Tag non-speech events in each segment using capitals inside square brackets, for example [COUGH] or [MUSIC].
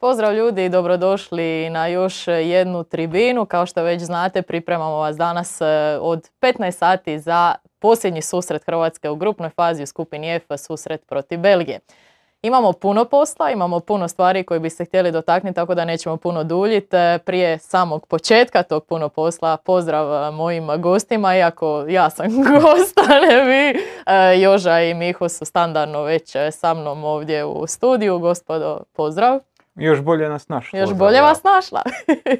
Pozdrav ljudi i dobrodošli na još jednu tribinu. Kao što već znate, pripremamo vas danas e, od 15 sati za posljednji susret Hrvatske u grupnoj fazi u skupini F, susret protiv Belgije. Imamo puno posla, imamo puno stvari koje bi se htjeli dotaknuti, tako da nećemo puno duljiti. E, prije samog početka tog puno posla, pozdrav e, mojim gostima, iako ja sam [LAUGHS] gost, a ne vi. Joža i Miho su standardno već sa mnom ovdje u studiju. Gospodo, pozdrav. Još bolje nas našla. Još bolje vas našla.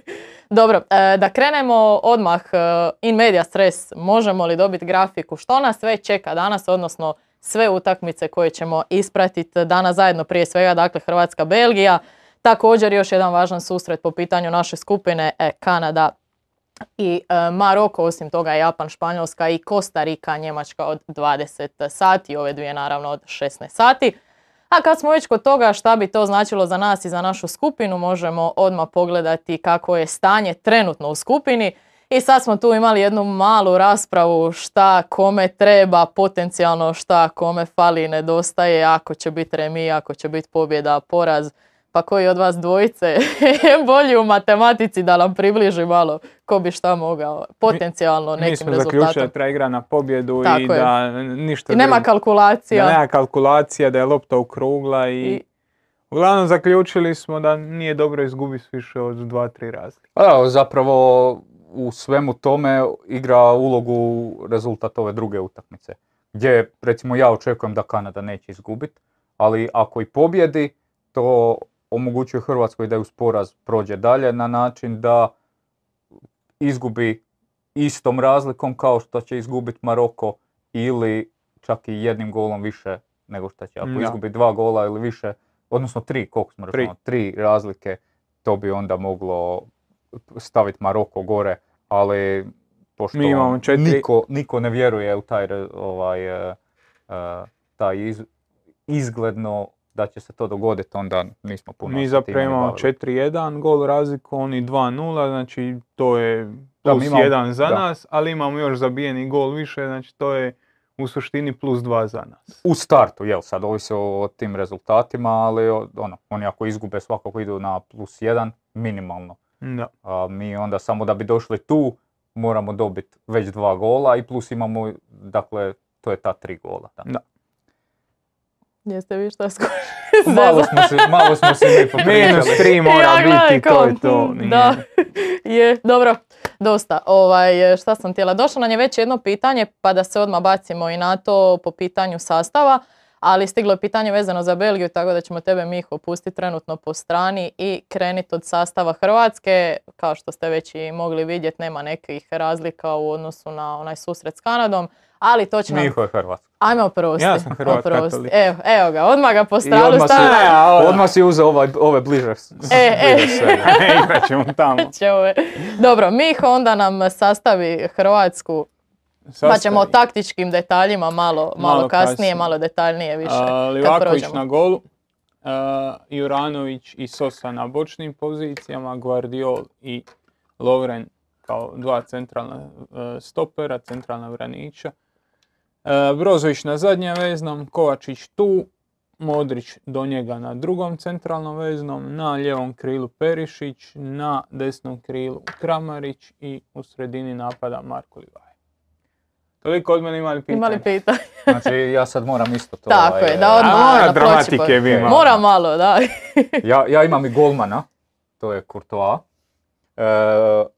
[LAUGHS] Dobro, e, da krenemo odmah e, in media stres. Možemo li dobiti grafiku što nas sve čeka danas, odnosno sve utakmice koje ćemo ispratiti danas zajedno prije svega, dakle Hrvatska-Belgija. Također još jedan važan susret po pitanju naše skupine e, Kanada i Maroko, osim toga Japan, Španjolska i Kostarika, Njemačka od 20 sati, ove dvije naravno od 16 sati. A kad smo već kod toga šta bi to značilo za nas i za našu skupinu, možemo odmah pogledati kako je stanje trenutno u skupini. I sad smo tu imali jednu malu raspravu šta kome treba potencijalno, šta kome fali nedostaje, ako će biti remi, ako će biti pobjeda, poraz pa koji od vas dvojice je bolji u matematici da nam približi malo ko bi šta mogao potencijalno nekim rezultatom. Mi smo zaključili da treba igra na pobjedu i da ništa... I nema kalkulacija. Da nema kalkulacija, da je lopta ukrugla i... I... Uglavnom zaključili smo da nije dobro izgubiti više od dva, tri razlike. Pa zapravo u svemu tome igra ulogu rezultat ove druge utakmice. Gdje recimo ja očekujem da Kanada neće izgubiti, ali ako i pobjedi, to omogućuje Hrvatskoj da je uz poraz prođe dalje na način da izgubi istom razlikom kao što će izgubiti Maroko ili čak i jednim golom više nego što će. Ako izgubi dva gola ili više, odnosno tri, koliko smo rekli, tri razlike, to bi onda moglo staviti Maroko gore, ali pošto Mi imamo niko, niko ne vjeruje u taj, ovaj, uh, taj izgledno da će se to dogoditi, onda nismo puno Mi zapravo imamo 4-1 gol razliku, oni 2-0, znači to je plus 1 za nas, ali imamo još zabijeni gol više, znači to je u suštini plus 2 za nas. U startu, jel, sad ovisi o, tim rezultatima, ali ono, oni ako izgube svakako idu na plus 1, minimalno. Da. A mi onda samo da bi došli tu, moramo dobiti već dva gola i plus imamo, dakle, to je ta tri gola. Da. Jeste vi šta [LAUGHS] malo smo se, malo smo se mi [LAUGHS] popričali. Minus tri mora ja, biti, to je to. Da, [LAUGHS] je, dobro, dosta. Ovaj, šta sam htjela? Došlo nam je već jedno pitanje, pa da se odmah bacimo i na to po pitanju sastava. Ali stiglo je pitanje vezano za Belgiju, tako da ćemo tebe Miho pustiti trenutno po strani i krenuti od sastava Hrvatske. Kao što ste već i mogli vidjeti, nema nekih razlika u odnosu na onaj susret s Kanadom. Ali to će nam... Miho je Hrvatska. Ajme oprosti. Ja sam Hrvat oprosti. Evo, evo ga, odmah ga postavili. Odmah, odmah si uzeo ovaj, ove bliže. E, e. Igrat [LAUGHS] [LAUGHS] ćemo tamo. Dobro, Miho onda nam sastavi Hrvatsku Sastavi. Pa ćemo o taktičkim detaljima malo, malo, kasnije, malo detaljnije više. A, Livaković na golu, Juranović i Sosa na bočnim pozicijama, Guardiol i Lovren kao dva centralna e, stopera, centralna vranića. E, Brozović na zadnjem veznom, Kovačić tu, Modrić do njega na drugom centralnom veznom, na ljevom krilu Perišić, na desnom krilu Kramarić i u sredini napada Marko Livaj. Toliko od mene imali pitanje. Imali pitanje. znači ja sad moram isto to... Tako je, ovaj, da odmah mora na dramatike vi Mora malo, da. ja, ja imam i golmana, to je Courtois. E,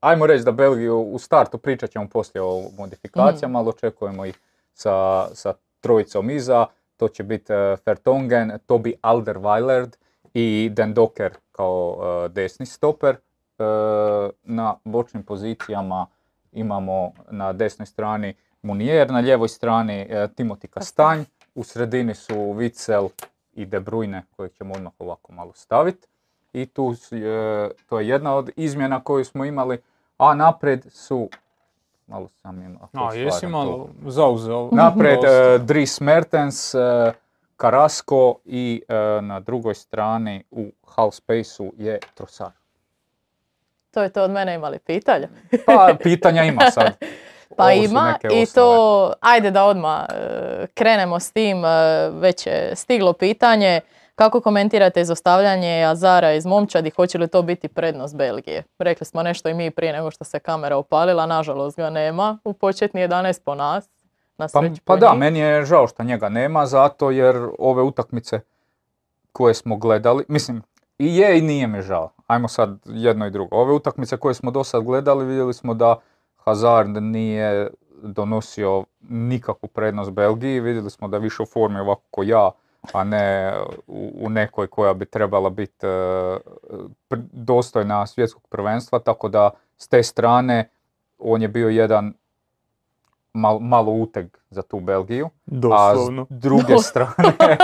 ajmo reći da Belgiju u startu pričat ćemo poslije o modifikacijama, mm. ali očekujemo ih sa, sa trojicom iza. To će biti uh, Fertongen, Toby Alderweireld i Den Docker kao uh, desni stoper. na bočnim pozicijama imamo na desnoj strani Munier, na ljevoj strani Timothy Kastanj, u sredini su Witzel i De Bruyne kojeg ćemo odmah ovako malo staviti i tu to je jedna od izmjena koju smo imali, a napred su malo sam im... A, jesi malo zauzeo. Napred uh, Dries Mertens, uh, Carrasco i uh, na drugoj strani u half space-u je Trossard. To je to od mene imali pitanja. pa pitanja ima sad. [LAUGHS] Pa ovo ima i to, ajde da odmah krenemo s tim, već je stiglo pitanje. Kako komentirate izostavljanje Azara iz momčadi, hoće li to biti prednost Belgije? Rekli smo nešto i mi prije nego što se kamera upalila, nažalost ga nema u početni 11 po nas. Na Pa, pa da, meni je žao što njega nema, zato jer ove utakmice koje smo gledali, mislim, i je i nije mi žao. Ajmo sad jedno i drugo. Ove utakmice koje smo do sad gledali, vidjeli smo da Hazard nije donosio nikakvu prednost Belgiji. Vidjeli smo da je više u formi ovako ko ja, a ne u, u nekoj koja bi trebala biti e, dostojna svjetskog prvenstva, tako da s te strane on je bio jedan mal, malo uteg za tu Belgiju. A Doslovno. s druge [LAUGHS] strane,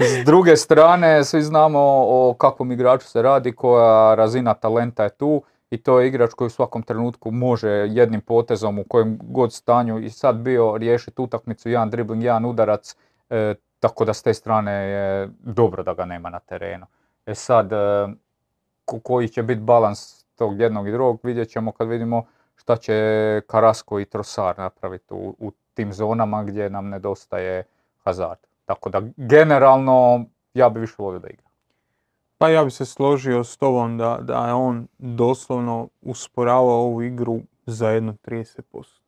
[LAUGHS] s druge strane, svi znamo o kakvom igraču se radi, koja razina talenta je tu i to je igrač koji u svakom trenutku može jednim potezom u kojem god stanju i sad bio riješiti utakmicu, jedan dribling, jedan udarac, e, tako da s te strane je dobro da ga nema na terenu. E sad, e, ko- koji će biti balans tog jednog i drugog, vidjet ćemo kad vidimo šta će Karasko i Trosar napraviti u, u tim zonama gdje nam nedostaje Hazard. Tako da generalno ja bi više volio da igra. Pa ja bi se složio s tobom da, da je on doslovno usporavao ovu igru za jedno 30%.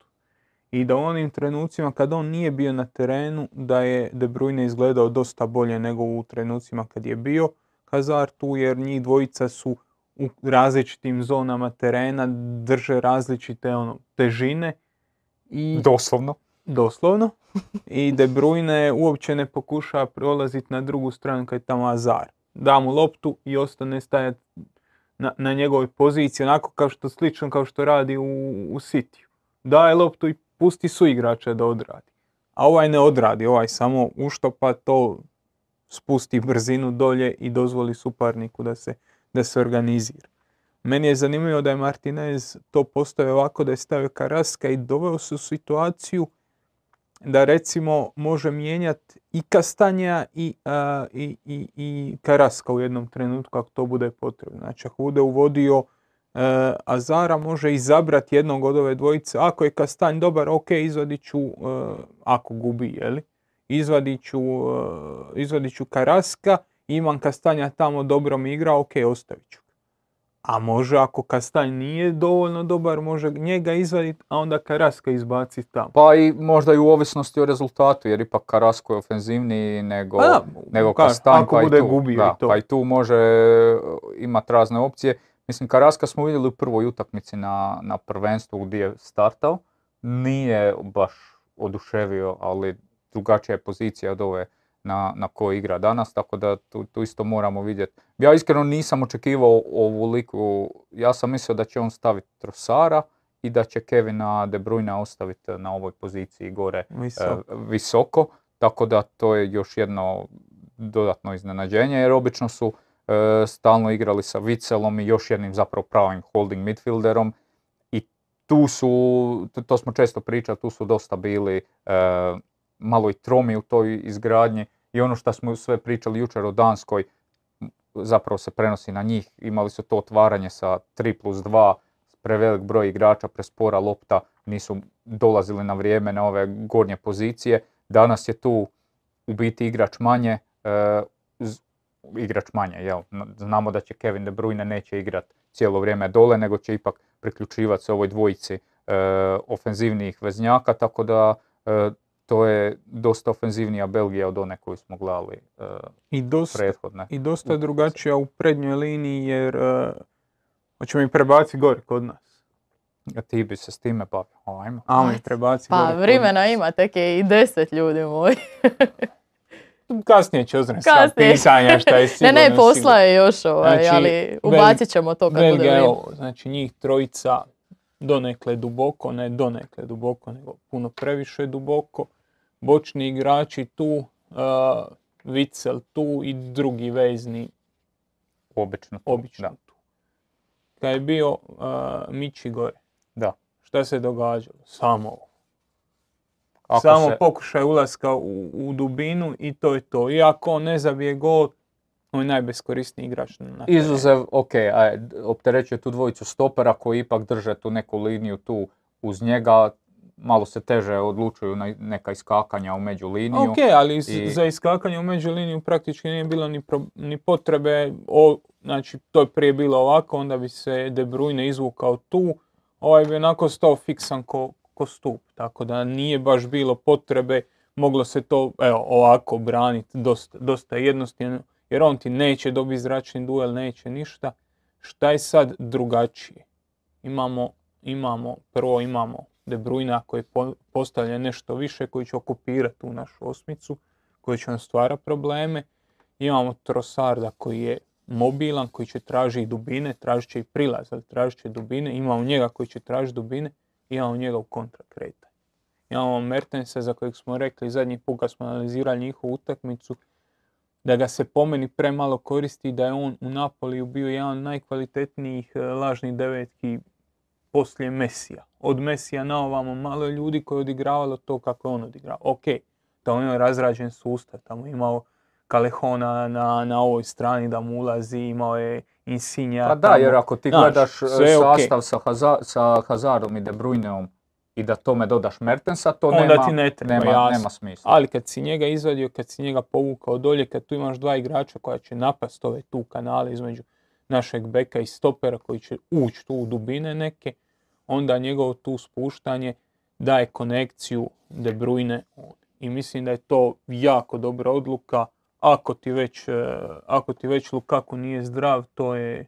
I da u onim trenucima kad on nije bio na terenu, da je De Bruyne izgledao dosta bolje nego u trenucima kad je bio Hazard tu, jer njih dvojica su u različitim zonama terena, drže različite ono, težine i Doslovno. doslovno. I De Bruyne uopće ne pokušava prolaziti na drugu stranu kad je tamo Azar. Da mu loptu i ostane stajati na, na njegovoj poziciji, onako kao što slično kao što radi u, u Cityu. Daje loptu i pusti su igrača da odradi. A ovaj ne odradi, ovaj samo uštopa to, spusti brzinu dolje i dozvoli suparniku da se, da se organizira. Meni je zanimljivo da je Martinez to postavio ovako da je stavio Karaska i doveo se u situaciju da recimo može mijenjati i Kastanja i, a, i, i, i Karaska u jednom trenutku ako to bude potrebno. Znači ako bude uvodio Azara može izabrati jednog od ove dvojice. Ako je Kastanj dobar, ok, izvadit ću, e, ako gubi, jeli, izvadit ću, e, izvadit ću Karaska, imam Kastanja tamo dobro mi igra, ok, ostavit ću. A može ako Kastanj nije dovoljno dobar, može njega izvaditi, a onda Karaska izbaciti tamo. Pa i možda i u ovisnosti o rezultatu, jer ipak Karasko je ofenzivniji nego, Pa da, nego kažem, Kastanj, ako pa i bude tu, gubio da, i to. pa i tu može imati razne opcije. Mislim, Karaska smo vidjeli u prvoj utakmici na, na prvenstvu gdje je startao. Nije baš oduševio, ali drugačija je pozicija od ove na, na kojoj igra danas, tako da tu, tu isto moramo vidjeti. Ja iskreno nisam očekivao ovoliku, ja sam mislio da će on staviti Trosara i da će Kevina De Bruyne ostaviti na ovoj poziciji gore e, Visoko. visoko, tako da to je još jedno dodatno iznenađenje, jer obično su e, stalno igrali sa Vicelom i još jednim zapravo pravim holding midfielderom i tu su, to, smo često pričali, tu su dosta bili e, malo i tromi u toj izgradnji i ono što smo sve pričali jučer o Danskoj zapravo se prenosi na njih. Imali su to otvaranje sa 3 plus 2, prevelik broj igrača, prespora lopta, nisu dolazili na vrijeme na ove gornje pozicije. Danas je tu u biti igrač manje, e, igrač manje, jel? Znamo da će Kevin De Bruyne neće igrat cijelo vrijeme dole, nego će ipak priključivati se ovoj dvojici e, ofenzivnijih veznjaka, tako da e, to je dosta ofenzivnija Belgija od one koju smo gledali e, I dosta, prethodne. I dosta je drugačija u prednjoj liniji jer uh, hoćemo ih prebaciti gore kod nas. A Ti bi se s time bavio, ajmo. Ajmo prebaciti Pa vremena ima, tek je i deset ljudi moji. [LAUGHS] Kasnije će ozrem sva pisanja šta je [LAUGHS] Ne, sigurno. ne, posla sigurno. je još ovaj, Znači, ali ubacit ćemo to kad bude Belgija je vrijeme. znači njih trojica donekle duboko, ne donekle duboko, nego puno previše duboko. Bočni igrači tu, uh, Witzel tu i drugi vezni Obično. tu, obično da. tu. Kad je bio uh, Mići gore, Da. šta se događalo? Samo ovo. Ako Samo se- pokušaj ulaska u, u dubinu i to je to. Iako on ne zabije gol, on je najbeskorisniji igrač na. Izuzev, ok, aj, opterećuje tu dvojicu stopera koji ipak drže tu neku liniju tu uz njega, malo se teže odlučuju na neka iskakanja u među liniju. Ok, ali I- za iskakanje u međuliniju praktički nije bilo ni, pro- ni potrebe, o, znači to je prije bilo ovako, onda bi se De Bruyne izvukao tu, ovaj bi onako stao fiksan ko, ko stup, tako da nije baš bilo potrebe, moglo se to evo, ovako braniti dosta, dosta jednostavno, jer on ti neće dobiti zračni duel, neće ništa. Šta je sad drugačije? Imamo, imamo prvo imamo De Bruyne koji je po- postavljen nešto više, koji će okupirati tu našu osmicu, koji će nam stvarati probleme. Imamo Trosarda koji je mobilan, koji će tražiti dubine, tražit će i prilaz, ali tražit će dubine. Imamo njega koji će tražiti dubine, imamo njega u kontrakretanju. Imamo Mertensa za kojeg smo rekli zadnji put kad smo analizirali njihovu utakmicu, da ga se po meni premalo koristi, da je on u Napoliju bio jedan od najkvalitetnijih e, lažnih devetki poslije Mesija. Od Mesija na ovamo malo ljudi koji je odigravalo to kako je on odigrao. Ok, tamo je razrađen sustav, tamo je imao Kalehona na, na ovoj strani da mu ulazi, imao je Insigne. Pa da, jer ako ti Znaš, gledaš e, sastav sa, Haza- sa Hazarom i De Bruyneom i da tome dodaš Mertensa, to Onda nema, ti ne treba, nema, jasno. nema smisla. Ali kad si njega izvadio, kad si njega povukao dolje, kad tu imaš dva igrača koja će napast ove tu kanale između našeg beka i stopera koji će ući tu u dubine neke, onda njegovo tu spuštanje daje konekciju De Bruyne on. I mislim da je to jako dobra odluka. Ako ti već, e, ako ti već Lukaku nije zdrav, to je,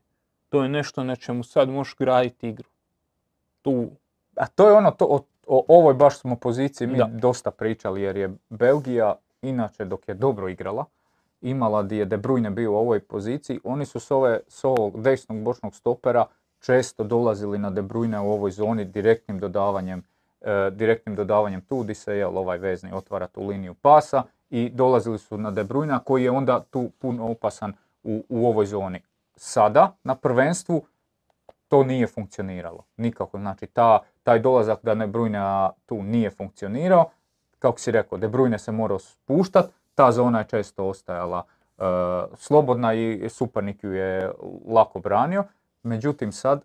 to je nešto na čemu sad možeš graditi igru. Tu A to je ono, to, o, o ovoj baš smo poziciji mi Da. dosta pričali jer je Belgija, inače dok je dobro igrala, imala di je De Bruyne bio u ovoj poziciji, oni su s, ove, s ovog desnog bočnog stopera često dolazili na De Bruyne u ovoj zoni direktnim dodavanjem e, direktnim dodavanjem tu di se jel, ovaj vezni otvara tu liniju pasa i dolazili su na De Bruyne koji je onda tu puno opasan u, u ovoj zoni. Sada na prvenstvu to nije funkcioniralo. Nikako. Znači, ta, taj dolazak da De Bruyne tu nije funkcionirao. Kako si rekao, De Bruyne se morao spuštat, ta zona je često ostajala e, slobodna i suparnik ju je lako branio. Međutim, sad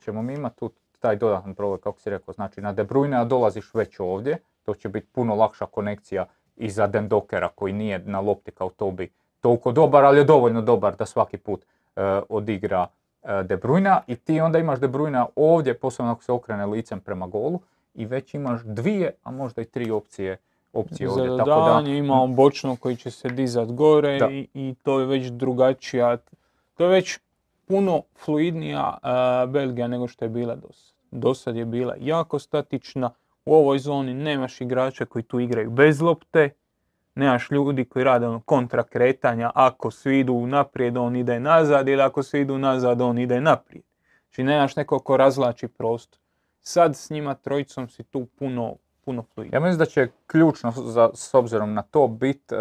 ćemo mi imati tu taj dodatan problem, kako si rekao, znači na De Bruyne dolaziš već ovdje, to će biti puno lakša konekcija i za Dendokera koji nije na lopti kao Tobi toliko dobar, ali je dovoljno dobar da svaki put e, odigra e, De Bruyne i ti onda imaš De Bruyne ovdje, posebno ako se okrene licem prema golu i već imaš dvije, a možda i tri opcije, opcije za ovdje. Tako da, ima on bočno koji će se dizat gore Da. i, i to je već drugačija, to je već puno fluidnija e, Belgija nego što je bila do sad. Do sad je bila jako statična, u ovoj zoni nemaš igrača koji tu igraju bez lopte, nemaš ljudi koji rade ono kontra kretanja, ako svi idu naprijed on ide nazad ili ako svi idu nazad on ide naprijed. Znači nemaš neko ko razlači prostor. Sad s njima trojicom si tu puno, puno fluidniji. Ja mislim da će ključno za, s obzirom na to biti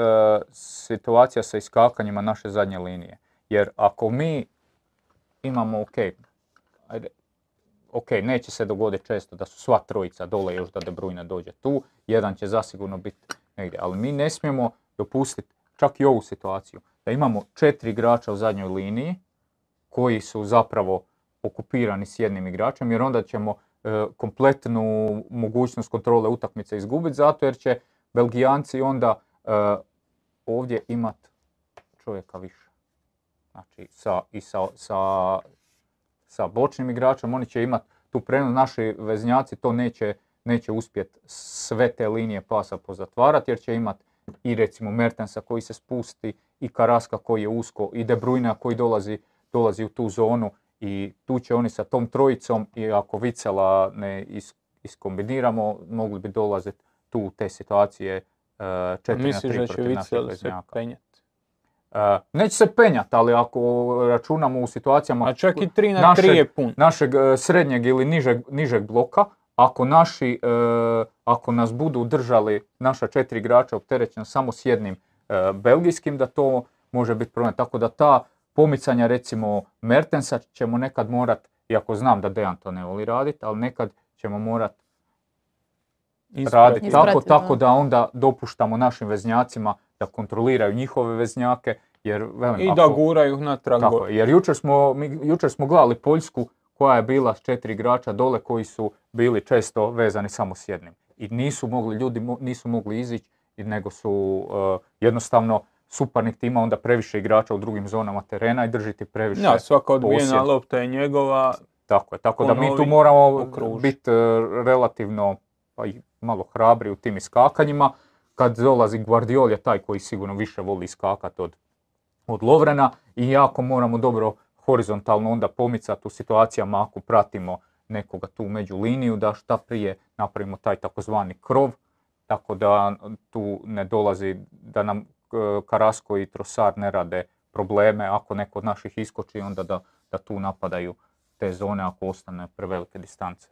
situacija sa iskakanjima naše zadnje linije. Jer ako mi imamo, ok, ajde, ok, neće se dogoditi često da su sva trojica dole još da De Bruyne dođe tu, jedan će zasigurno biti negdje, ali mi ne smijemo dopustiti čak i ovu situaciju, da imamo četiri igrača u zadnjoj liniji koji su zapravo okupirani s jednim igračem, jer onda ćemo e, kompletnu mogućnost kontrole utakmice izgubiti, zato jer će Belgijanci onda e, ovdje imat čovjeka više. Znači, sa, i sa, sa, sa bočnim igračem, oni će imat tu prednost, naši veznjaci to neće, neće uspjeti sve te linije pasa pozatvarati, jer će imat i recimo Mertensa koji se spusti, i Karaska koji je usko, i De Bruyne koji dolazi, dolazi u tu zonu i tu će oni sa tom trojicom i ako Vicela ne is, iskombiniramo, mogli bi dolaziti tu u te situacije e, četiri na Misliš tri da će protiv naših veznjaka. E, neće se penjat, ali ako računamo u situacijama A čak i 3 na našeg- 3 je pun. našeg e, srednjeg ili nižeg, nižeg bloka, ako naši, e, ako nas budu držali naša četiri igrača opterećena samo s jednim e, belgijskim, da to može biti problem. Tako da ta pomicanja recimo Mertensa ćemo nekad morat, iako znam da Dejan to ne voli raditi, ali nekad ćemo morat raditi tako, tako da onda dopuštamo našim veznjacima da kontroliraju njihove veznjake, jer velim, I da ako- guraju natrag tako jer jučer smo, mi, jučer smo gledali Poljsku koja je bila s četiri igrača dole koji su bili često vezani samo s jednim. I nisu mogli, ljudi mo- nisu mogli izići, nego su eh, jednostavno suparnik ti ima onda previše igrača u drugim zonama terena i drži ti previše Ja, svaka odbijena posjed. lopta je njegova. Tako je, tako da mi tu moramo biti relativno pa i malo hrabri u tim iskakanjima. Kad dolazi Guardiol je taj koji sigurno više voli iskakati od, od Lovrena i jako moramo dobro horizontalno onda pomicati u situacijama ako pratimo nekoga tu među liniju da šta prije napravimo taj takozvani krov tako da tu ne dolazi da nam e, Karasko i Trosar ne rade probleme ako neko od naših iskoči onda da, da tu napadaju te zone ako ostane prevelike distance.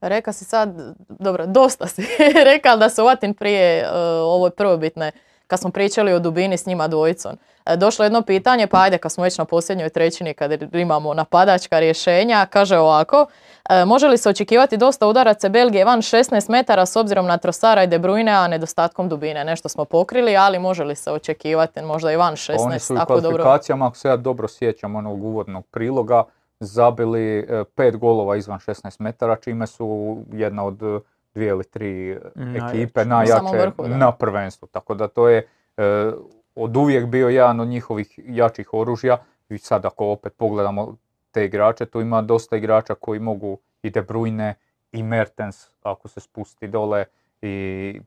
Reka si sad, dobro, dosta si [LAUGHS] rekao da se uvatim prije uh, ovoj prvobitne, kad smo pričali o dubini s njima dvojicom. E, došlo je jedno pitanje, pa ajde kad smo već na posljednjoj trećini, kad imamo napadačka rješenja, kaže ovako, e, može li se očekivati dosta udaraca Belgije van 16 metara s obzirom na Trosara i De Bruyne, a nedostatkom dubine? Nešto smo pokrili, ali može li se očekivati možda i van 16, Pa Oni su i u dobro... kvalifikacijama, ako se ja dobro sjećam onog uvodnog priloga, zabili e, pet golova izvan 16 metara, čime su jedna od e, dvije ili tri Najjače. ekipe najjače vrhu, na prvenstvu. Tako da to je e, od uvijek bio jedan od njihovih jačih oružja i sad ako opet pogledamo te igrače, tu ima dosta igrača koji mogu i De Bruyne i Mertens ako se spusti dole i,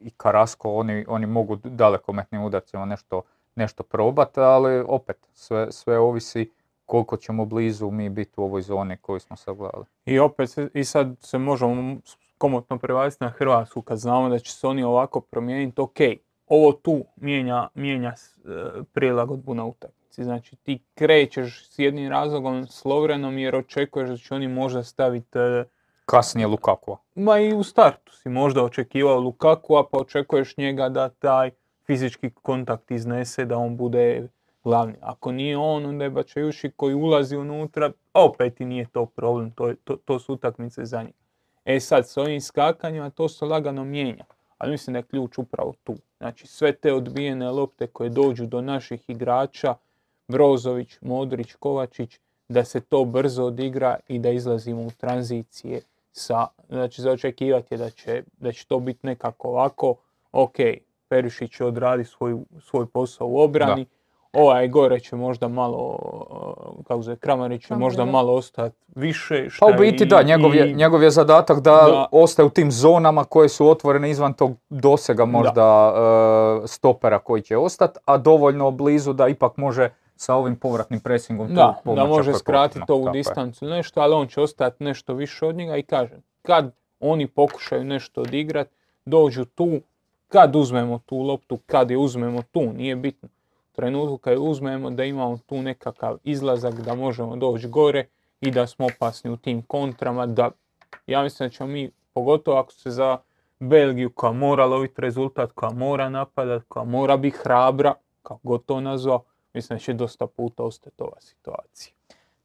i Carrasco, oni, oni mogu dalekometnim udarcima nešto, nešto probati, ali opet sve, sve ovisi koliko ćemo blizu mi biti u ovoj zoni koju smo sad gledali. I opet, i sad se možemo komotno prebaciti na Hrvatsku kad znamo da će se oni ovako promijeniti, ok, ovo tu mijenja, mijenja e, prilagodbu na utakmici. Znači ti krećeš s jednim razlogom s Lovrenom jer očekuješ da će oni možda staviti e, Kasnije Lukaku. Ma i u startu si možda očekivao Lukaku, pa očekuješ njega da taj fizički kontakt iznese, da on bude glavni. Ako nije on, onda je Bačajuši koji ulazi unutra, opet i nije to problem, to, je- to, to su utakmice za njih. E sad, s ovim skakanjima to se lagano mijenja, ali mislim da je ključ upravo tu. Znači, sve te odbijene lopte koje dođu do naših igrača, Brozović, Modrić, Kovačić, da se to brzo odigra i da izlazimo u tranzicije sa, znači za očekivati je da će, da će to biti nekako ovako, ok, Perišić će odraditi svoj, svoj posao u obrani, ovaj gore će možda malo, uh, kako zove, Kramarić će možda da. malo ostati više. Pa šta u biti i- da, njegov je, i- njegov je zadatak da, Da. ostaje u tim zonama koje su otvorene izvan tog dosega možda e, stopera koji će ostati, a dovoljno blizu da ipak može sa ovim povratnim presingom tu Da, da pomoći ako može je skratiti ovu Tako je. distancu nešto, ali on će ostati nešto više od njega i kažem, kad oni pokušaju nešto odigrati, dođu tu, kad uzmemo tu loptu, kad je uzmemo tu, nije bitno. Trenutku kad uzmemo da imamo tu nekakav izlazak, da možemo doći gore i da smo opasni u tim kontrama, da ja mislim da ćemo mi, pogotovo ako se za Belgiju koja mora loviti rezultat, koja mora napadat, koja mora biti hrabra, kako god to nazvao, mislim da će dosta puta ostati ova situacija.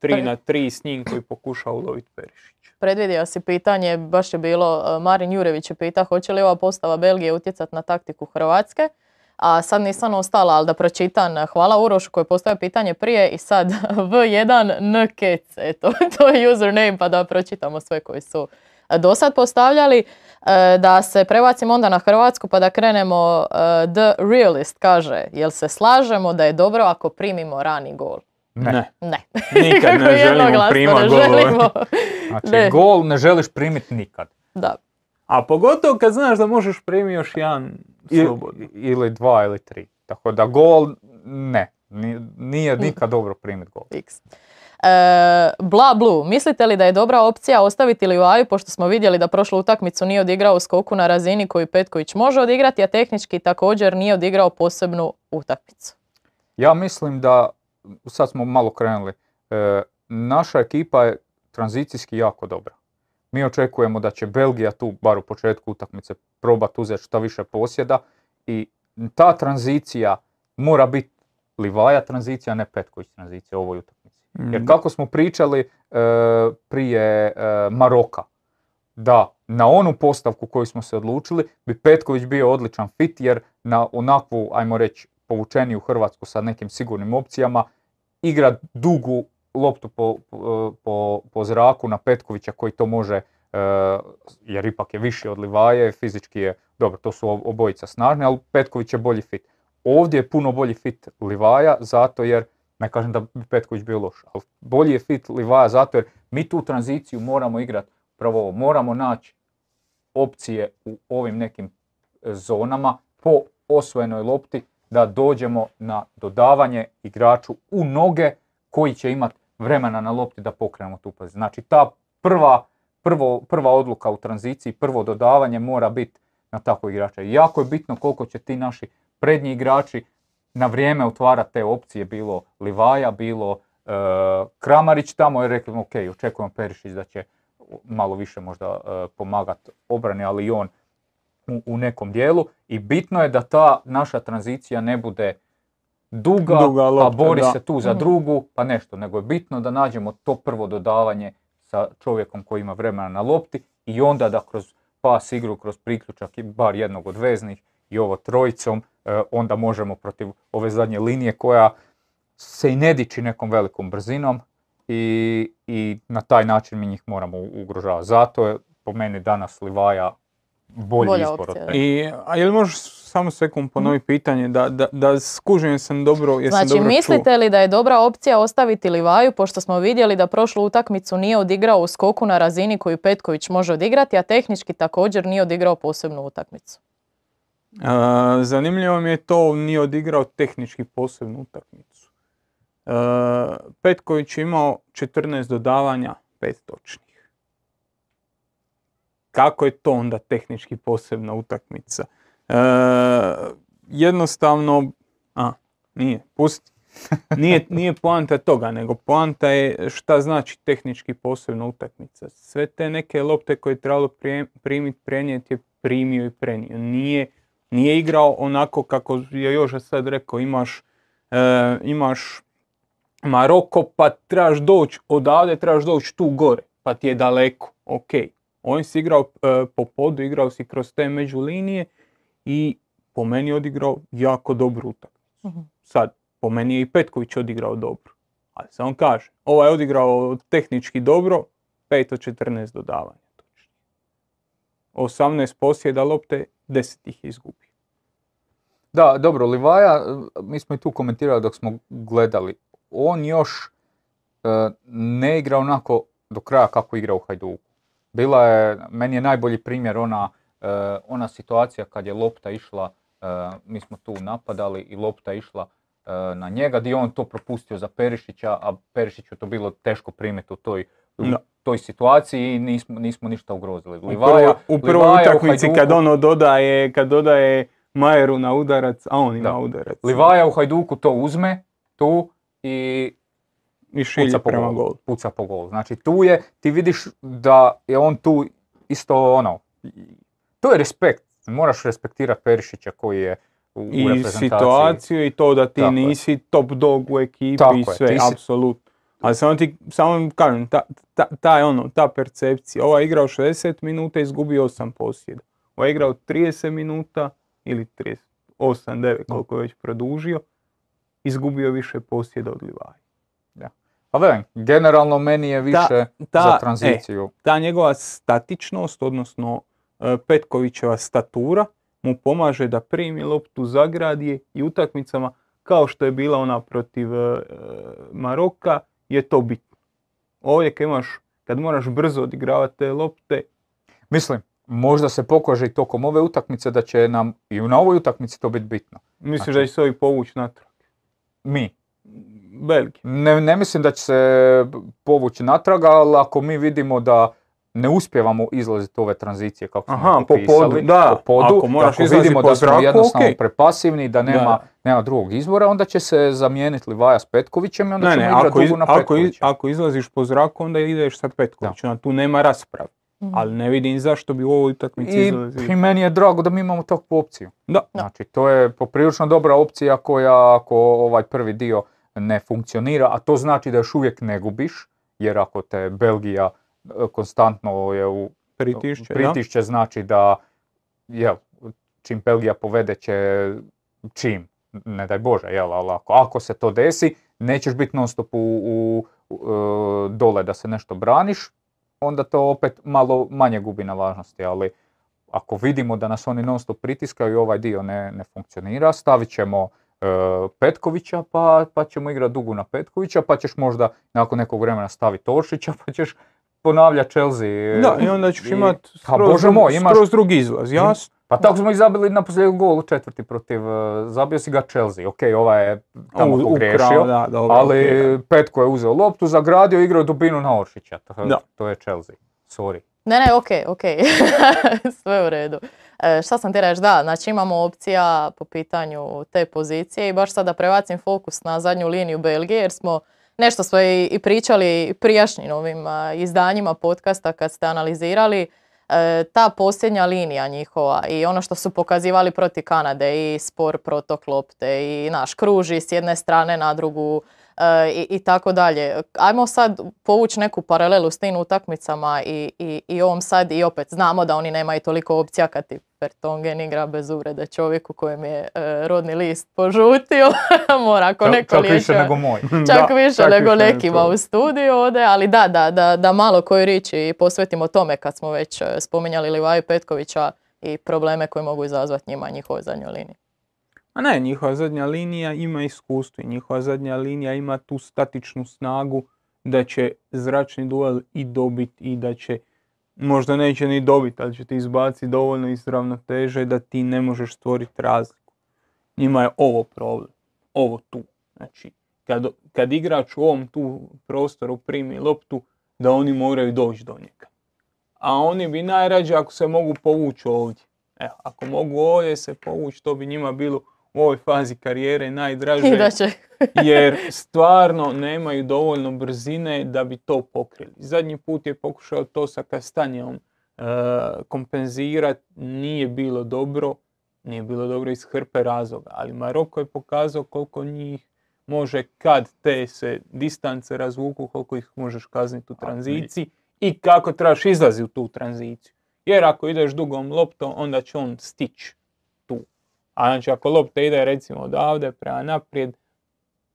3 Pa- na 3 s njim koji pokuša uloviti Perišić. Predvidio si pitanje, baš je bilo, uh, Marin Jurević je pita hoće li ova postava Belgije utjecati na taktiku Hrvatske. A sad nisam ostala, ali da pročitam. Hvala Urošu koji je postavio pitanje prije i sad [LAUGHS] V1 Nkec, eto, [LAUGHS] to je username pa da pročitamo sve koji su e, do sad postavljali. E, Da se prebacimo onda na Hrvatsku pa da krenemo. e, The Realist kaže, jel se slažemo da je dobro ako primimo rani gol? Ne. Ne. [LAUGHS] Nikad ne želimo Jednoglasno primat ne golove. želimo. Znači, Ne. gol ne želiš primiti nikad. Da. A pogotovo kad znaš da možeš primiti još jedan I- slobodno. ili dva ili tri. Tako da gol ne. Ni- Nije nikad dobro primiti gol. X. E, Bla Blue, mislite li da je dobra opcija ostaviti Livaju pošto smo vidjeli da prošlu utakmicu nije odigrao u skoku na razini koju Petković može odigrati, a tehnički također nije odigrao posebnu utakmicu? Ja mislim da, sad smo malo krenuli, e, naša ekipa je tranzicijski jako dobra. Mi očekujemo da će Belgija tu, bar u početku utakmice, probati uzeti što više posjeda i ta tranzicija mora biti Livaja tranzicija, a ne Petković tranzicija u ovoj utakmici. Jer Mm. kako smo pričali e, prije e, Maroka, da na onu postavku koju smo se odlučili bi Petković bio odličan fit jer na onakvu, ajmo reći, povučeniju Hrvatsku sa nekim sigurnim opcijama igra dugu loptu po, po, po zraku na Petkovića koji to može, e, jer ipak je viši od Livaje, fizički je, dobro, to su obojica snažni, ali Petković je bolji fit. Ovdje je puno bolji fit Livaja, zato jer, ne kažem da bi Petković bio loš, ali bolji je fit Livaja zato jer mi tu tranziciju moramo igrati, prvo moramo naći opcije u ovim nekim e, zonama po osvojenoj lopti da dođemo na dodavanje igraču u noge koji će imati vremena na lopti da pokrenemo tu poziciju. Znači ta prva, prvo, prva odluka u tranziciji, prvo dodavanje mora biti na takvog igrača. Jako je bitno koliko će ti naši prednji igrači na vrijeme otvarati te opcije, bilo Livaja, bilo e, Kramarić tamo je rekli ok, očekujemo Perišić da će malo više možda e, pomagati obrani, ali on u, nekom dijelu. I bitno je da ta naša tranzicija ne bude duga, a bori se tu za drugu, pa nešto. Nego je bitno da nađemo to prvo dodavanje sa čovjekom koji ima vremena na lopti i onda da kroz pas igru, kroz priključak bar jednog od veznih i ovo trojicom, e, onda možemo protiv ove zadnje linije koja se i ne diči nekom velikom brzinom i, i na taj način mi njih moramo ugrožavati. Zato je po meni danas Livaja bolji Bolja izbor od I, a je li možeš samo sekund ponoviti mm. pitanje, da, da, da skužim sam dobro, jesam znači, mislite li da je dobra opcija ostaviti Livaju, pošto smo vidjeli da prošlu utakmicu nije odigrao u skoku na razini koju Petković može odigrati, a tehnički također nije odigrao posebnu utakmicu? zanimljivo mi je to, nije odigrao tehnički posebnu utakmicu. Petković je imao 14 dodavanja, 5 točnih kako je to onda tehnički posebna utakmica? E, jednostavno, a, nije, pusti. [LAUGHS] nije, nije poanta toga, nego poanta je šta znači tehnički posebna utakmica. Sve te neke lopte koje je trebalo primiti, prenijeti je primio i prenio. Nije, nije igrao onako kako je Joža sad rekao, imaš, e, imaš Maroko pa trebaš doći odavde, trebaš doći tu gore, pa ti je daleko, ok. On si igrao e, po podu, igrao si kroz te međulinije i po meni je odigrao jako dobru utakmicu. uh Sad, po meni je i Petković odigrao dobro. Ali sam on kaže, ovaj je odigrao tehnički dobro, 5 od 14 dodavanja. 18 posjeda lopte, 10 ih je izgubio. Da, dobro, Livaja, mi smo i tu komentirali dok smo gledali, on još e, ne igra onako do kraja kako igra u Hajduku. Bila je, meni je najbolji primjer ona, ona situacija kad je lopta išla, e, mi smo tu napadali i lopta išla e, na njega, gdje on to propustio za Perišića, a Perišiću to bilo teško primiti u toj, toj situaciji i nismo, nismo ništa ugrozili. Livaja, u prvoj utakmici kad ono dodaje, kad dodaje Majeru na udarac, a on ima da. udarac. Livaja u Hajduku to uzme tu i i šilje po prema golu. Puca po golu. Znači tu je, ti vidiš da je on tu isto ono, to je respekt. Moraš respektirati Perišića koji je u, I u situaciju i to da ti nisi top dog u ekipi i sve, apsolutno. Ali samo ti, samo kažem, ta, ta, ta, ono, ta percepcija. Ova je igrao 60 minuta i izgubio 8 posjeda. Ova je igrao 30 minuta ili 38, 9 koliko je već produžio, izgubio više posjeda od Livaja. Pa velim, generalno meni je više ta, za e, tranziciju. ta njegova statičnost, odnosno e, Petkovićeva statura, mu pomaže da primi loptu, zagradi i utakmicama kao što je bila ona protiv e, Maroka, je to bitno. Ovdje kad imaš, kad moraš brzo odigravati te lopte... Mislim, možda se pokaže i tokom ove utakmice da će nam i na ovoj utakmici to biti bitno. Misliš znači, da će se ovi povući natrag? Mi. Belgije. Ne, ne mislim da će se povući natrag, ali ako mi vidimo da ne uspjevamo izlaziti ove tranzicije kako smo Aha, po podu, da. po podu, ako, moraš ako vidimo da smo jednostavno okay. prepasivni, da nema, nema drugog izbora, onda će se zamijeniti Livaja s Petkovićem i onda ne, ćemo ne, igrati dugo na ako, ako izlaziš po zraku, onda ideš sa Petkovićem, tu nema rasprave. Mhm. Ali ne vidim zašto bi u ovoj utakmici izlazio. I meni je drago da mi imamo takvu opciju. Da. Znači, to je poprilično dobra opcija koja ako ovaj prvi dio ne funkcionira, a to znači da još uvijek ne gubiš, jer ako te Belgija konstantno je u pritišće, pritišće znači da jel, čim Belgija povede će čim, ne daj Bože, jel, ali ako, ako se to desi, nećeš biti non stop u, e, dole da se nešto braniš, onda to opet malo manje gubi na važnosti, ali ako vidimo da nas oni non stop pritiskaju i ovaj dio ne, ne funkcionira, stavit ćemo e, Petkovića pa, pa ćemo igrati dugu na Petkovića, pa ćeš možda nakon nekog vremena staviti Oršića, pa ćeš ponavljati Chelsea. Da, i onda ćeš I- imati Pa, skroz, imaš- skroz drugi izlaz, jasno. Pa tako smo ih zabili na posljednju gol četvrti protiv, e, zabio si ga Chelsea, ok, ovaj je tamo U- pogriješio, ukrao, da, dobro, ali. Petko je uzeo loptu, zagradio, igrao dubinu na Oršića, to, Da. to je Chelsea, sorry. Ne, ne, okej, okej. [LAUGHS] Sve u redu. E, šta sam ti reći? Da, znači imamo opcija po pitanju te pozicije i baš sada prebacim fokus na zadnju liniju Belgije jer smo nešto smo i, pričali prijašnjim ovim izdanjima podcasta kad ste analizirali e, ta posljednja linija njihova i ono što su pokazivali protiv Kanade i spor protok lopte i naš kruži s jedne strane na drugu e, i, i tako dalje. Ajmo sad povući neku paralelu s tim utakmicama i, i, i ovom sad i opet znamo da oni nemaju toliko opcija kad ti Vertonghen igra bez uvrede čovjeku kojem je e, rodni list požutio, [LAUGHS] mora ako neko Čak više nego moj. [LAUGHS] Čak Da, više čak nego nekima to. u studiju ovdje, ali da, da, da, da malo koju riči posvetimo tome kad smo već e, spominjali Livaju Petkovića i probleme koje mogu izazvati njima njihovoj zadnjoj liniji. A ne, njihova zadnja linija ima iskustvo i njihova zadnja linija ima tu statičnu snagu da će zračni duel i dobiti i da će, možda neće ni dobiti, ali će ti izbaciti dovoljno iz ravnoteže da ti ne možeš stvoriti razliku. Njima je ovo problem, ovo tu. Znači, kad, kad igrač u ovom tu prostoru primi loptu, da oni moraju doći do njega. A oni bi najrađe ako se mogu povući ovdje. Evo, ako mogu ovdje se povući, to bi njima bilo u ovoj fazi karijere najdraže. [LAUGHS] I da će [LAUGHS] jer stvarno nemaju dovoljno brzine da bi to pokrili. Zadnji put je pokušao to sa Kastanjom e, kompenzirati, nije bilo dobro, nije bilo dobro iz hrpe razloga, ali Maroko je pokazao koliko njih može kad te se distance razvuku, koliko ih možeš kazniti u tranziciji i kako trebaš izlaziti u tu tranziciju. Jer ako ideš dugom loptom, onda će on stići. A znači ako lopta ide recimo odavde prema naprijed,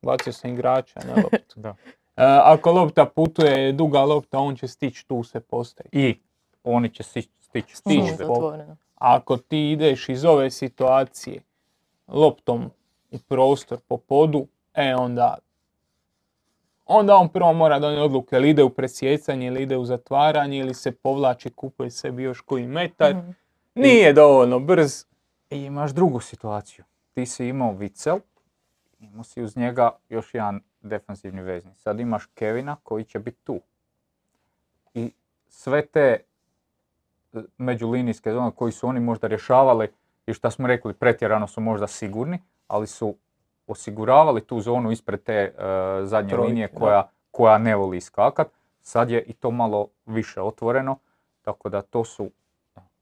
bacio sam igrača na loptu. [LAUGHS] Da. E, ako lopta putuje, duga lopta, on će stići tu se postaviti. I oni će stići se. zatvoreno. Ako ti ideš iz ove situacije loptom u prostor po podu, e onda onda on prvo mora donijeti odluke ili ide u presjecanje ili ide u zatvaranje ili se povlači, kupuje sebi još koji metar. Mhm. Nije dovoljno brz. I imaš drugu situaciju. Ti si imao Vicel, imao si uz njega još jedan defanzivni vezni. Sad imaš Kevina koji će biti tu. I sve te e, međulinijske zone koji su oni možda rješavali i šta smo rekli pretjerano su možda sigurni, ali su osiguravali tu zonu ispred te e, zadnje Trojke, linije koja, koja ne voli iskakat. Sad je i to malo više otvoreno, tako da to su,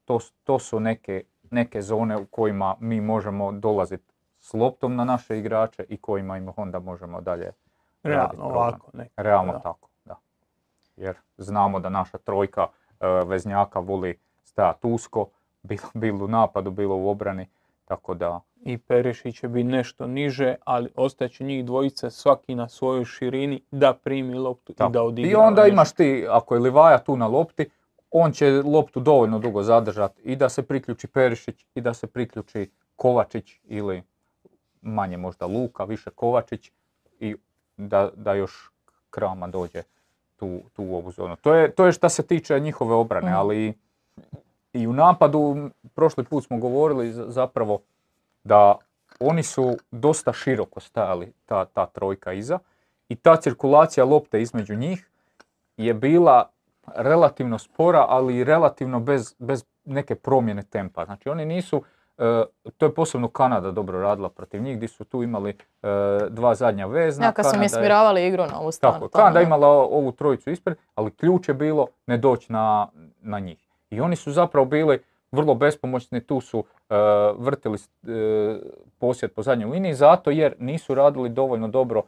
to, to su neke, neke zone u kojima mi možemo dolaziti s loptom na naše igrače i kojima im onda možemo dalje Realno ovako. Ne. Realno Da. tako, da. Jer znamo da naša trojka e, veznjaka voli stajati usko, bilo, bilo u napadu, bilo u obrani, tako da I Perišić će biti nešto niže, ali ostaće njih dvojica svaki na svojoj širini da primi loptu i Tako. da I odigra. onda imaš ti, ako je Livaja tu na lopti, on će loptu dovoljno dugo zadržati i da se priključi Perišić i da se priključi Kovačić ili manje možda Luka, više Kovačić i da, da još Krama dođe tu, tu u ovu zonu. To je, to je što se tiče njihove obrane, Mhm. ali i u napadu, prošli put smo govorili za- zapravo da oni su dosta široko stajali, ta, ta trojka iza, i ta cirkulacija lopte između njih je bila relativno spora, ali i relativno bez, bez neke promjene tempa. Znači oni nisu, e, to je posebno Kanada dobro radila protiv njih, gdje su tu imali e, dva zadnja vezna. Ja kad su mi smiravali igru na ovu stranu. tako, Kanada je imala ovu trojicu ispred, ali ključ je bilo ne doći na, na njih. I oni su zapravo bili vrlo bespomoćni, tu su e, vrtili e, posjed po zadnjoj liniji, zato jer nisu radili dovoljno dobro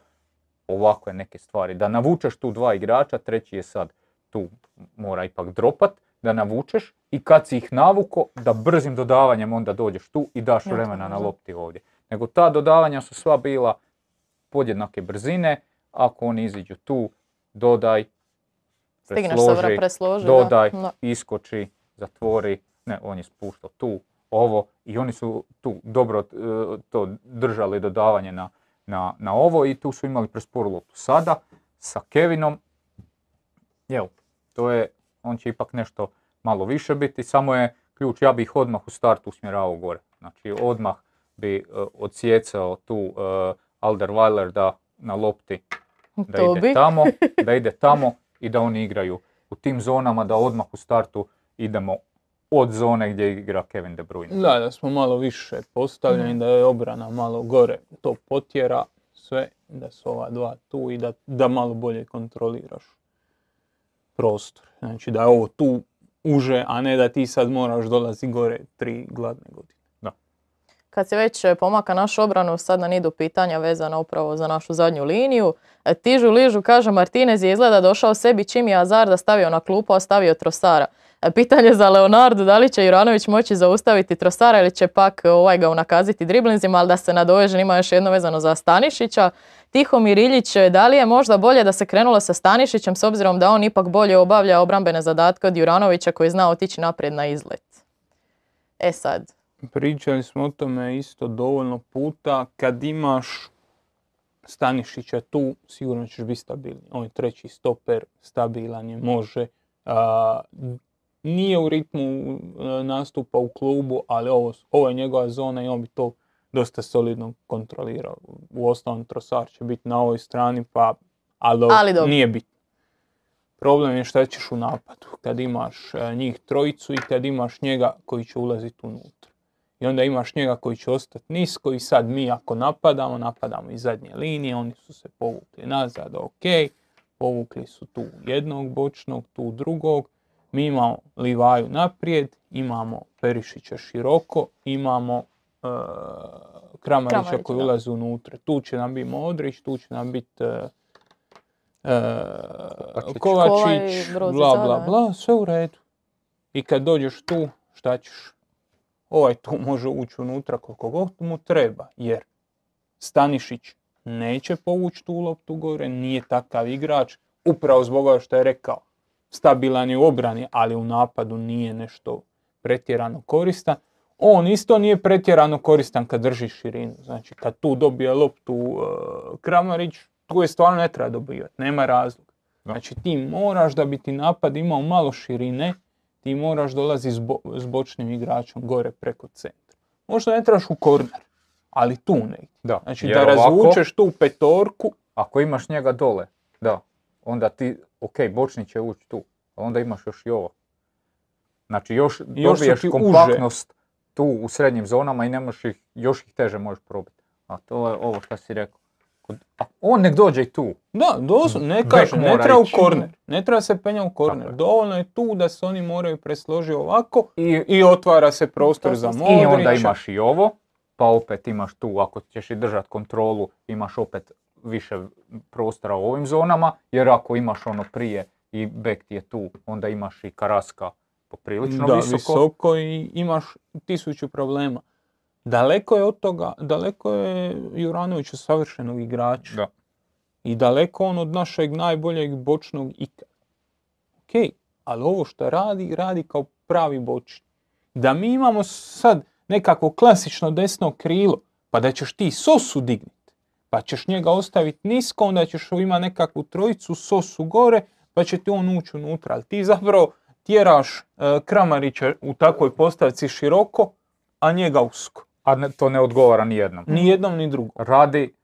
ovakve neke stvari. Da navučeš tu dva igrača, treći je sad tu mora ipak dropat, da navučeš i kad si ih navuko, da brzim dodavanjem onda dođeš tu i daš vremena na lopti ovdje. Nego ta dodavanja su sva bila podjednake brzine, ako oni iziđu tu, dodaj, presloži, presloži. dodaj, Da. da. iskoči, zatvori, ne, on je spuštao tu, ovo i oni su tu dobro e, to držali dodavanje na, na, na ovo i tu su imali presporu loptu. Sada sa Kevinom, evo, to je, on će ipak nešto malo više biti, samo je ključ, ja bih ih odmah u startu usmjeravao gore. Znači odmah bi e, odsjecao tu uh, Alderweiler da na lopti da To ide bi. tamo, [LAUGHS] da ide tamo i da oni igraju u tim zonama, da odmah u startu idemo od zone gdje igra Kevin De Bruyne. Da, da smo malo više postavljeni, da je obrana malo gore to potjera sve, da su ova dva tu i da, da malo bolje kontroliraš prostor. Znači da je ovo tu uže, a ne da ti sad moraš dolazi gore tri gladne godine. Kad se već e, pomaka našu obranu, sad nam idu pitanja vezana upravo za našu zadnju liniju. E, Tižu ližu, kaže Martinez je izgleda došao sebi čim je Azarda stavio na klupu, a stavio Trosara. Pitanje za Leonardu, da li će Juranović moći zaustaviti Trosara ili će pak e, ovaj ga unakaziti driblinzima, ali da se nadoveže, ima još jedno vezano za Stanišića. Tihomir Iljić, e, da li je možda bolje da se krenulo sa Stanišićem s obzirom da on ipak bolje obavlja obrambene zadatke od Juranovića koji zna otići naprijed na izlet? E sad, Pričali smo o tome isto dovoljno puta. Kad imaš Stanišića tu, sigurno ćeš biti stabilni. On je treći stoper, stabilan je, može. Nije u ritmu e, nastupa u klubu, ali ovo, ovo je njegova zona i on bi to dosta solidno kontrolirao. U osnovom Trosar će biti na ovoj strani, pa ali, dobro, Ali dobro. nije bitno. Problem je šta ćeš u napadu, kad imaš e, njih trojicu i kad imaš njega koji će ulaziti unutra. I onda imaš njega koji će ostati nisko i sad mi ako napadamo, napadamo iz zadnje linije, oni su se povukli nazad, ok, povukli su tu jednog bočnog, tu drugog, mi imamo Livaju naprijed, imamo Perišića široko, imamo e, Kramarića Kramarića, koji ulazi unutra. Tu će nam biti Modrić, tu će nam biti e, e, Kovačić. Bla bla bla, sve u redu. I kad dođeš tu, šta ćeš? Ovaj tu može ući unutra koliko god mu treba, jer Stanišić neće povući tu loptu gore, nije takav igrač, upravo zbog ovoga što je rekao. Stabilan je u obrani, ali u napadu nije nešto pretjerano koristan. On isto nije pretjerano koristan kad drži širinu. Znači kad tu dobije loptu uh, Kramarić, tu je stvarno ne treba dobivati, nema razloga. Znači ti moraš da bi ti napad imao malo širine, ti moraš dolazi s, bo- s bočnim igračom gore preko centra. Možda ne trebaš u korner, ali tu negdje. Da, Znači jer da ovako, razvučeš tu petorku, Ako imaš njega dole, da, onda ti, ok, bočni će ući tu, a onda imaš još i ovo. Znači još, Još dobiješ ti uže. kompaktnost tu u srednjim zonama i ne možeš ih, još ih teže možeš probiti. A to je ovo što si rekao. A on nek dođe i tu. Da, doslovno, ne Bek kažem, ne treba u korner. Ne treba se penjati u korner. Dovoljno je tu da se oni moraju presložiti ovako I, i otvara se prostor za Prostor. I onda Modrića. imaš i ovo, pa opet imaš tu, ako ćeš i držati kontrolu, imaš opet više prostora u ovim zonama, jer ako imaš ono prije i bek ti je tu, onda imaš i Karaska poprilično da, visoko. visoko i imaš tisuću problema. Daleko je od toga, daleko je Juranović savršenog igrača. Da. I daleko on od našeg najboljeg bočnog ikada. Ok, ali ovo što radi, radi kao pravi bočni. Da mi imamo sad nekako klasično desno krilo, pa da ćeš ti sosu digniti, pa ćeš njega ostaviti nisko, onda ćeš ima nekakvu trojicu, sosu gore, pa će ti on ući unutra. Ali ti zapravo tjeraš e, Kramarića u takvoj postavci široko, a njega usko. A ne- to ne odgovara ni jednom. Ni jednom ni drugom. Radi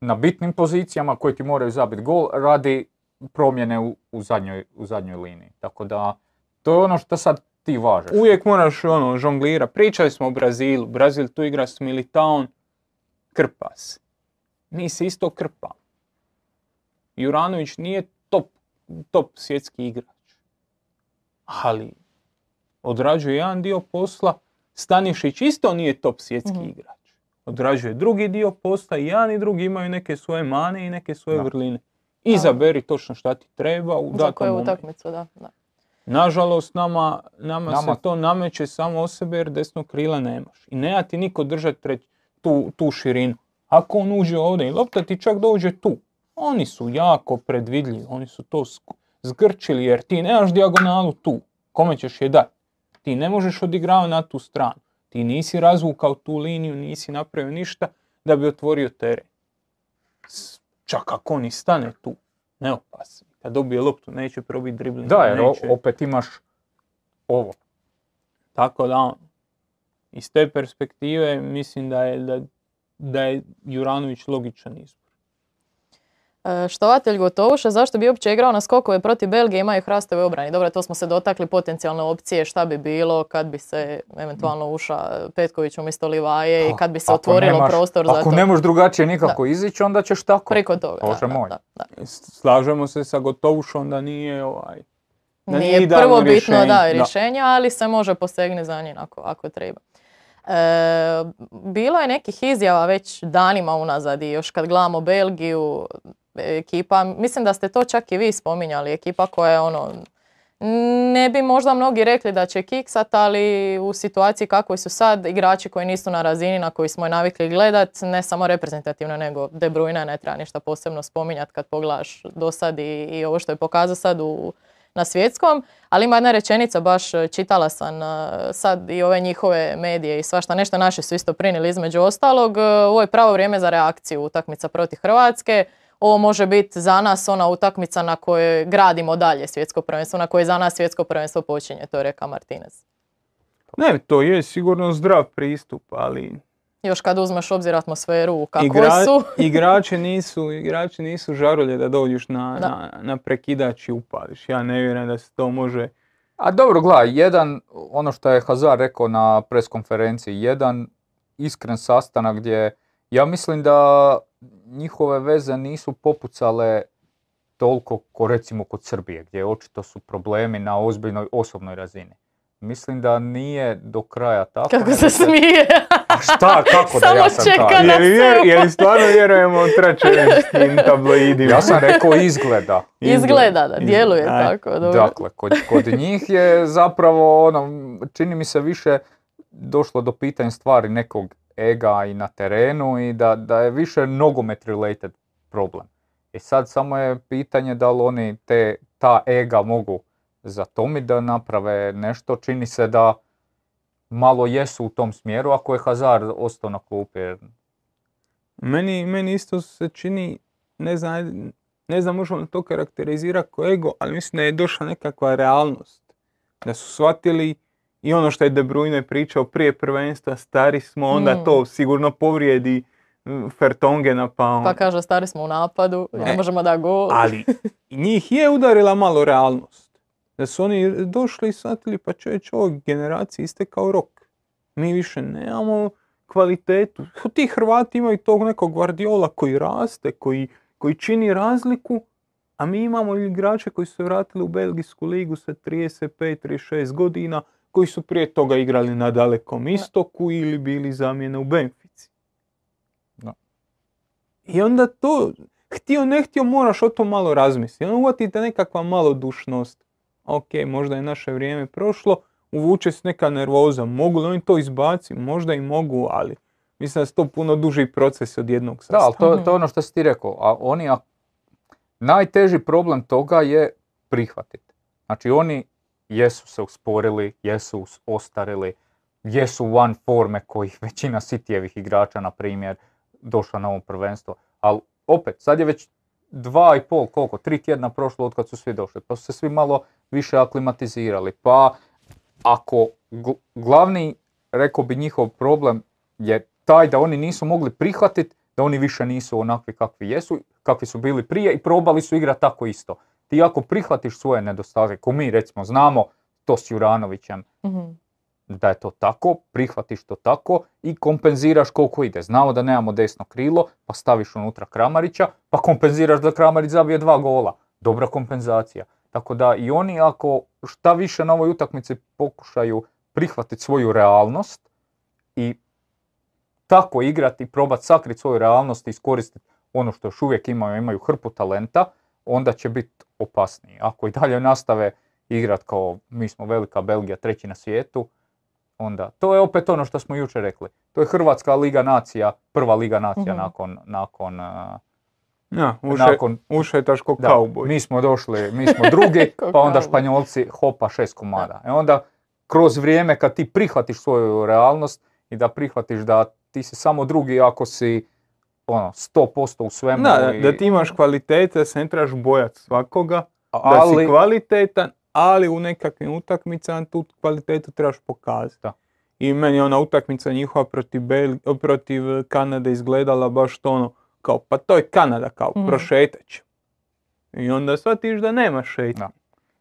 na bitnim pozicijama koje ti moraju zabiti gol, radi promjene u, u, zadnjoj, u zadnjoj liniji. Tako da, to je ono što sad ti važeš. Uvijek moraš ono žonglira. Pričali smo o Brazilu. Brazil tu igra s Militaon. Krpa se. Mi se isto krpamo. Juranović nije top, top svjetski igrač. Ali odrađuje jedan dio posla. Stanišić isto nije top svjetski Mhm. igrač. Odrađuje drugi dio posla i jedan i drugi imaju neke svoje mane i neke svoje Da. vrline. Izaberi točno šta ti treba u za datom koju utakmicu, da. da. Nažalost, nama, nama, Nama- se to nameće samo o sebe jer desnog krila nemaš. I nema ti niko držati tu, tu širinu. Ako on uđe ovdje i lopta ti čak dođe tu, Oni su jako predvidljivi, oni su to zgrčili jer ti nemaš dijagonalu tu. Kome ćeš je dati? Ti ne možeš odigravati na tu stranu. Ti nisi razvukao tu liniju, nisi napravio ništa da bi otvorio teren. Čak ako on i stane tu, neopasan. Kad dobije loptu, neće probiti dribling. Da, jer neće- opet imaš ovo. Tako da, on, iz te perspektive mislim da je, da, da je Juranović logičan izbor. E, Štovatelj Gotovuša, zašto bi uopće igrao na skokove protiv Belgije, imaju hrastove obrani? Dobro, to smo se dotakli potencijalne opcije, šta bi bilo kad bi se eventualno uša Petković umjesto Livaje i kad bi se Ako otvorilo nemaš- prostor za Ako to. ne možeš drugačije nikako izići, onda ćeš tako. Priko toga. Bože da, da, moj. da, da. Slažemo se sa Gotovušom da nije ovaj... Da nije Nije prvo bitno rješenje, da, da. rješenje, ali se može posegnuti za njim ako, ako treba. E, bilo je nekih izjava već danima unazad i još kad gledamo Belgiju, ekipa, mislim da ste to čak i vi spominjali, ekipa koja je ono, ne bi možda mnogi rekli da će kiksat, ali u situaciji kakvoj su sad, igrači koji nisu na razini na koji smo navikli gledat, ne samo reprezentativno, nego De Bruyne ne treba ništa posebno spominjati kad pogledaš do sad i, i ovo što je pokazao sad u, na svjetskom, ali ima jedna rečenica, baš e, čitala sam e, sad i ove njihove medije i svašta nešto naši su isto prinijeli između ostalog. e, Ovo je pravo vrijeme za reakciju utakmica protiv Hrvatske. Ovo može biti za nas ona utakmica na kojoj gradimo dalje svjetsko prvenstvo, na kojoj za nas svjetsko prvenstvo počinje, to je rekao Martinez. Ne, to je sigurno zdrav pristup, ali Još kad uzmeš obzir atmosferu kako igra- su. [LAUGHS] igrači, nisu, igrači nisu žarulje da dođeš na, Da. na, na prekidač i upališ. Ja ne vjerujem da se to može... A dobro, gledaj, jedan, ono što je Hazard rekao na preskonferenciji, jedan iskren sastanak gdje ja mislim da njihove veze nisu popucale toliko ko recimo kod Srbije, gdje očito su problemi na ozbiljnoj osobnoj razini. Mislim da nije do kraja tako. Kako se smije. A šta, kako da [LAUGHS] Samo ja sam čeka taj? na Je li, vjer, selu. je li stvarno vjerujemo tračevinskim [LAUGHS] tabloidima? Ja sam rekao izgleda. Izgleda da, djeluje Aj. tako. Dobro. Dakle, kod, kod njih je zapravo ono, čini mi se više došlo do pitanja stvari nekog ega i na terenu i da, da je više nogomet related problem. I sad samo je pitanje da li oni te, ta ega mogu zatomiti da naprave nešto. Čini se da malo jesu u tom smjeru ako je Hazard ostao na klupi. jer Meni, meni isto se čini, ne znam, ne znam možemo li to karakterizirati kao ego, ali mislim da je došla nekakva realnost. Da su shvatili i ono što je De Bruyne pričao prije prvenstva, stari smo, onda Mm. to sigurno povrijedi Fertongena pa on. Pa kaže, stari smo u napadu, ne E, možemo da gol. Ali [LAUGHS] njih je udarila malo realnost. Da su oni došli i shvatili pa čovječ ovoj generaciji istekao rok. Mi više nemamo kvalitetu. Ti Hrvati imaju tog nekog Guardiola koji raste, koji, koji čini razliku, a mi imamo igrače koji su se vratili u Belgijsku ligu sa 35-36 godina, koji su prije toga igrali na dalekom istoku ili bili zamjene u Benfici. Da. I onda to, htio ne htio, moraš o tom malo razmisliti. Onda uvatite nekakva malodušnost. Ok, možda je naše vrijeme prošlo, uvuče se neka nervoza. Mogu li oni to izbaciti? Možda i mogu, ali mislim da su to puno duži proces od jednog Da, ali to, to je ono što si ti rekao. A oni, a, najteži problem toga je prihvatiti. Znači oni jesu se usporili, jesu ostarili, jesu one forme koji većina Sitijevih igrača, na primjer, došla na ovo prvenstvo. Ali opet, sad je već dva i pol, koliko, tri tjedna prošlo od kad su svi došli, pa su se svi malo više aklimatizirali. Pa ako gl- glavni, rekao bi njihov problem je taj da oni nisu mogli prihvatiti da oni više nisu onakvi kakvi jesu, kakvi su bili prije i probali su igrati tako isto. Ti ako prihvatiš svoje nedostatke, ko mi recimo znamo to s Juranovićem, Mhm. Da je to tako, prihvatiš to tako i kompenziraš koliko ide. Znamo da nemamo desno krilo, pa staviš unutra Kramarića, pa kompenziraš da Kramarić zabije dva gola. Dobra kompenzacija. Tako da i oni ako šta više na ovoj utakmici pokušaju prihvatiti svoju realnost i tako igrati, probati sakriti svoju realnost i iskoristiti ono što još uvijek imaju, imaju hrpu talenta, onda će biti opasniji. Ako i dalje nastave igrat kao mi smo velika Belgija, treći na svijetu, onda to je opet ono što smo jučer rekli. To je Hrvatska liga nacija, prva liga nacija Mhm. nakon, nakon uh, Ja, uše, nakon ušetaš ko Da, kauboj. mi smo došli, mi smo drugi, [LAUGHS] pa onda. Španjolci hopa šest komada. I onda kroz vrijeme kad ti prihvatiš svoju realnost i da prihvatiš da ti si samo drugi ako si ono, 100% u svemu. Da, da, i- da ti imaš kvalitete, da se ne trebaš bojati svakoga, da ali, si kvalitetan, ali u nekakvim utakmicama tu kvalitetu trebaš pokazati. Da. I meni je ona utakmica njihova protiv, Bel- protiv Kanade izgledala baš to ono, kao pa to je Kanada, kao prošetat će. I onda shvatiš da nema šetnje.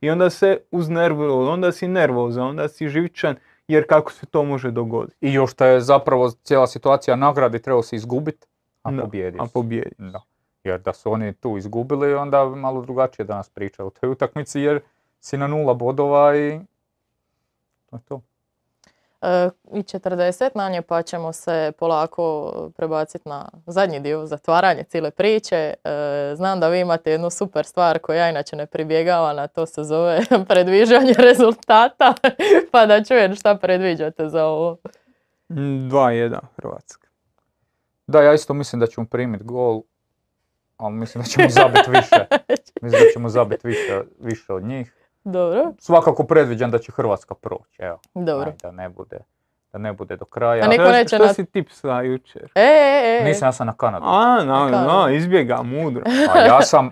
I onda se uznervilo, onda si nervozan, onda si živčan, jer kako se to može dogoditi. I još te je zapravo cijela situacija nagradi trebao si izgubiti, a Da, pobjedio A pobjedi. Da. Jer da su oni tu izgubili, onda malo drugačije danas pričaju o toj utakmici, jer si na nula bodova i to je to. E, I 40 na nje pa ćemo se polako prebaciti na zadnji dio, zatvaranje cijele priče. E, znam da vi imate jednu super stvar koju ja inače ne pribjegavam, a to se zove [LAUGHS] predviđanje rezultata. [LAUGHS] pa da čujem šta predviđate za ovo. Mm, 2-1 Hrvatska. Da, ja isto mislim da ćemo primiti gol, ali mislim da ćemo zabiti više. [LAUGHS] Mislim da ćemo zabiti više, više od njih. Dobro, Svakako predviđam da će Hrvatska proći, evo. dobro. Aj, da ne bude, da ne bude do kraja. A Šta- neće šta na- si tipsa jučer? E, e, e. Nisam ja sam na Kanadu. A, na, Kako? na, izbjega, mudro. [LAUGHS] A ja sam,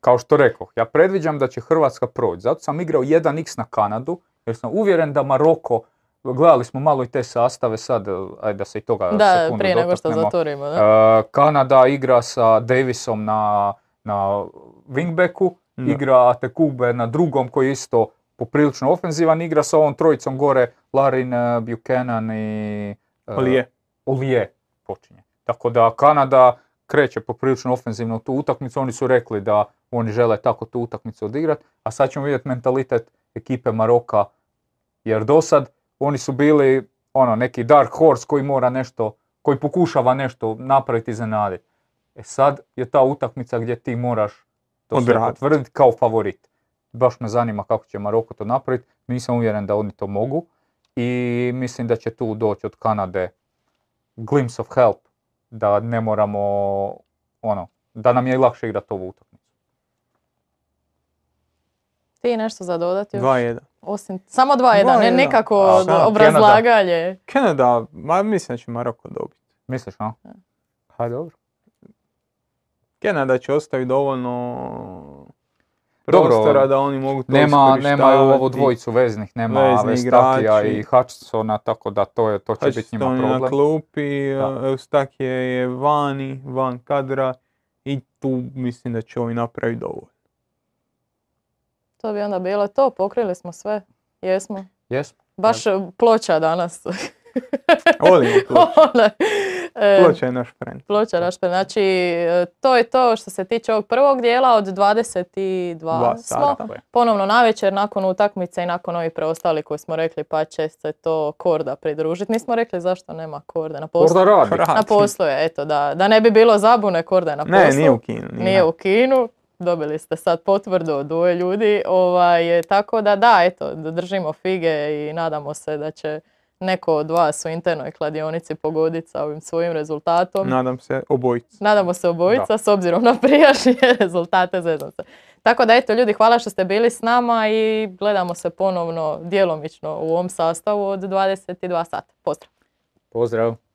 kao što rekao, ja predviđam da će Hrvatska proći. Zato sam igrao 1x na Kanadu, jer sam uvjeren da Maroko, gledali smo malo i te sastave sad, ajde da se i toga Da, sekundu prije nego što zatvorimo. Da? E, Kanada igra sa Davisom na, na wingbacku, Da. igra Tekube na drugom koji je isto poprilično ofenzivan, igra sa ovom trojicom gore, Larin, e, Buchanan i e, Ali Olije počinje. Tako da Kanada kreće poprilično ofenzivno u tu utakmicu, oni su rekli da oni žele tako tu utakmicu odigrati, a sad ćemo vidjeti mentalitet ekipe Maroka, jer do sad oni su bili ono neki dark horse koji mora nešto, koji pokušava nešto napraviti i iznenaditi. E sad je ta utakmica gdje ti moraš to Odraditi. potvrditi kao favorit. Baš me zanima kako će Maroko to napraviti, nisam uvjeren da oni to mogu i mislim da će tu doći od Kanade glimpse of help, da ne moramo, ono, da nam je lakše igrati ovu utakmicu. Ti nešto za dodati još? 2-1. Osim, samo 2-1, ne 2:1. nekako A, obrazlaganje. Kanada, ma mislim da će Maroko dobiti. Misliš, a? Hajde, dobro. Kanada će ostaviti dovoljno Dobro, prostora da oni mogu to Nema, nema ovu iskorištavati. dvojicu veznih, nema Vezni Vestakija igrači. i Hutchinsona, tako da to, je, to će biti Hutchinson njima je na problem. klupi, Da. Eustakije je vani, van kadra i tu mislim da će ovi napraviti dovoljno. To bi onda bilo to, pokrili smo sve. Jesmo. Jesmo. Baš ploča danas. Volimo [LAUGHS] ploča. E, Ploča je naš friend. Ploča naš pre- Znači, e, to je to što se tiče ovog prvog dijela od 22 Dva smo. je. Ponovno navečer nakon utakmice i nakon ovih preostali koji smo rekli pa će se to Korda pridružiti. Nismo rekli zašto nema Korde na poslu. Korda radi. Na poslu je, eto da, da ne bi bilo zabune Korda je na poslu. Ne, nije u kinu. Nije u kinu. Dobili ste sad potvrdu od dvoje ljudi. Ovaj, tako da da, eto, držimo fige i nadamo se da će neko od vas u internoj kladionici pogoditi sa ovim svojim rezultatom. Nadam se obojica. Nadamo se obojica s obzirom na prijašnje [LAUGHS] rezultate zezam se. Tako da eto ljudi, hvala što ste bili s nama i gledamo se ponovno djelomično u ovom sastavu od 22 sata. Pozdrav! Pozdrav.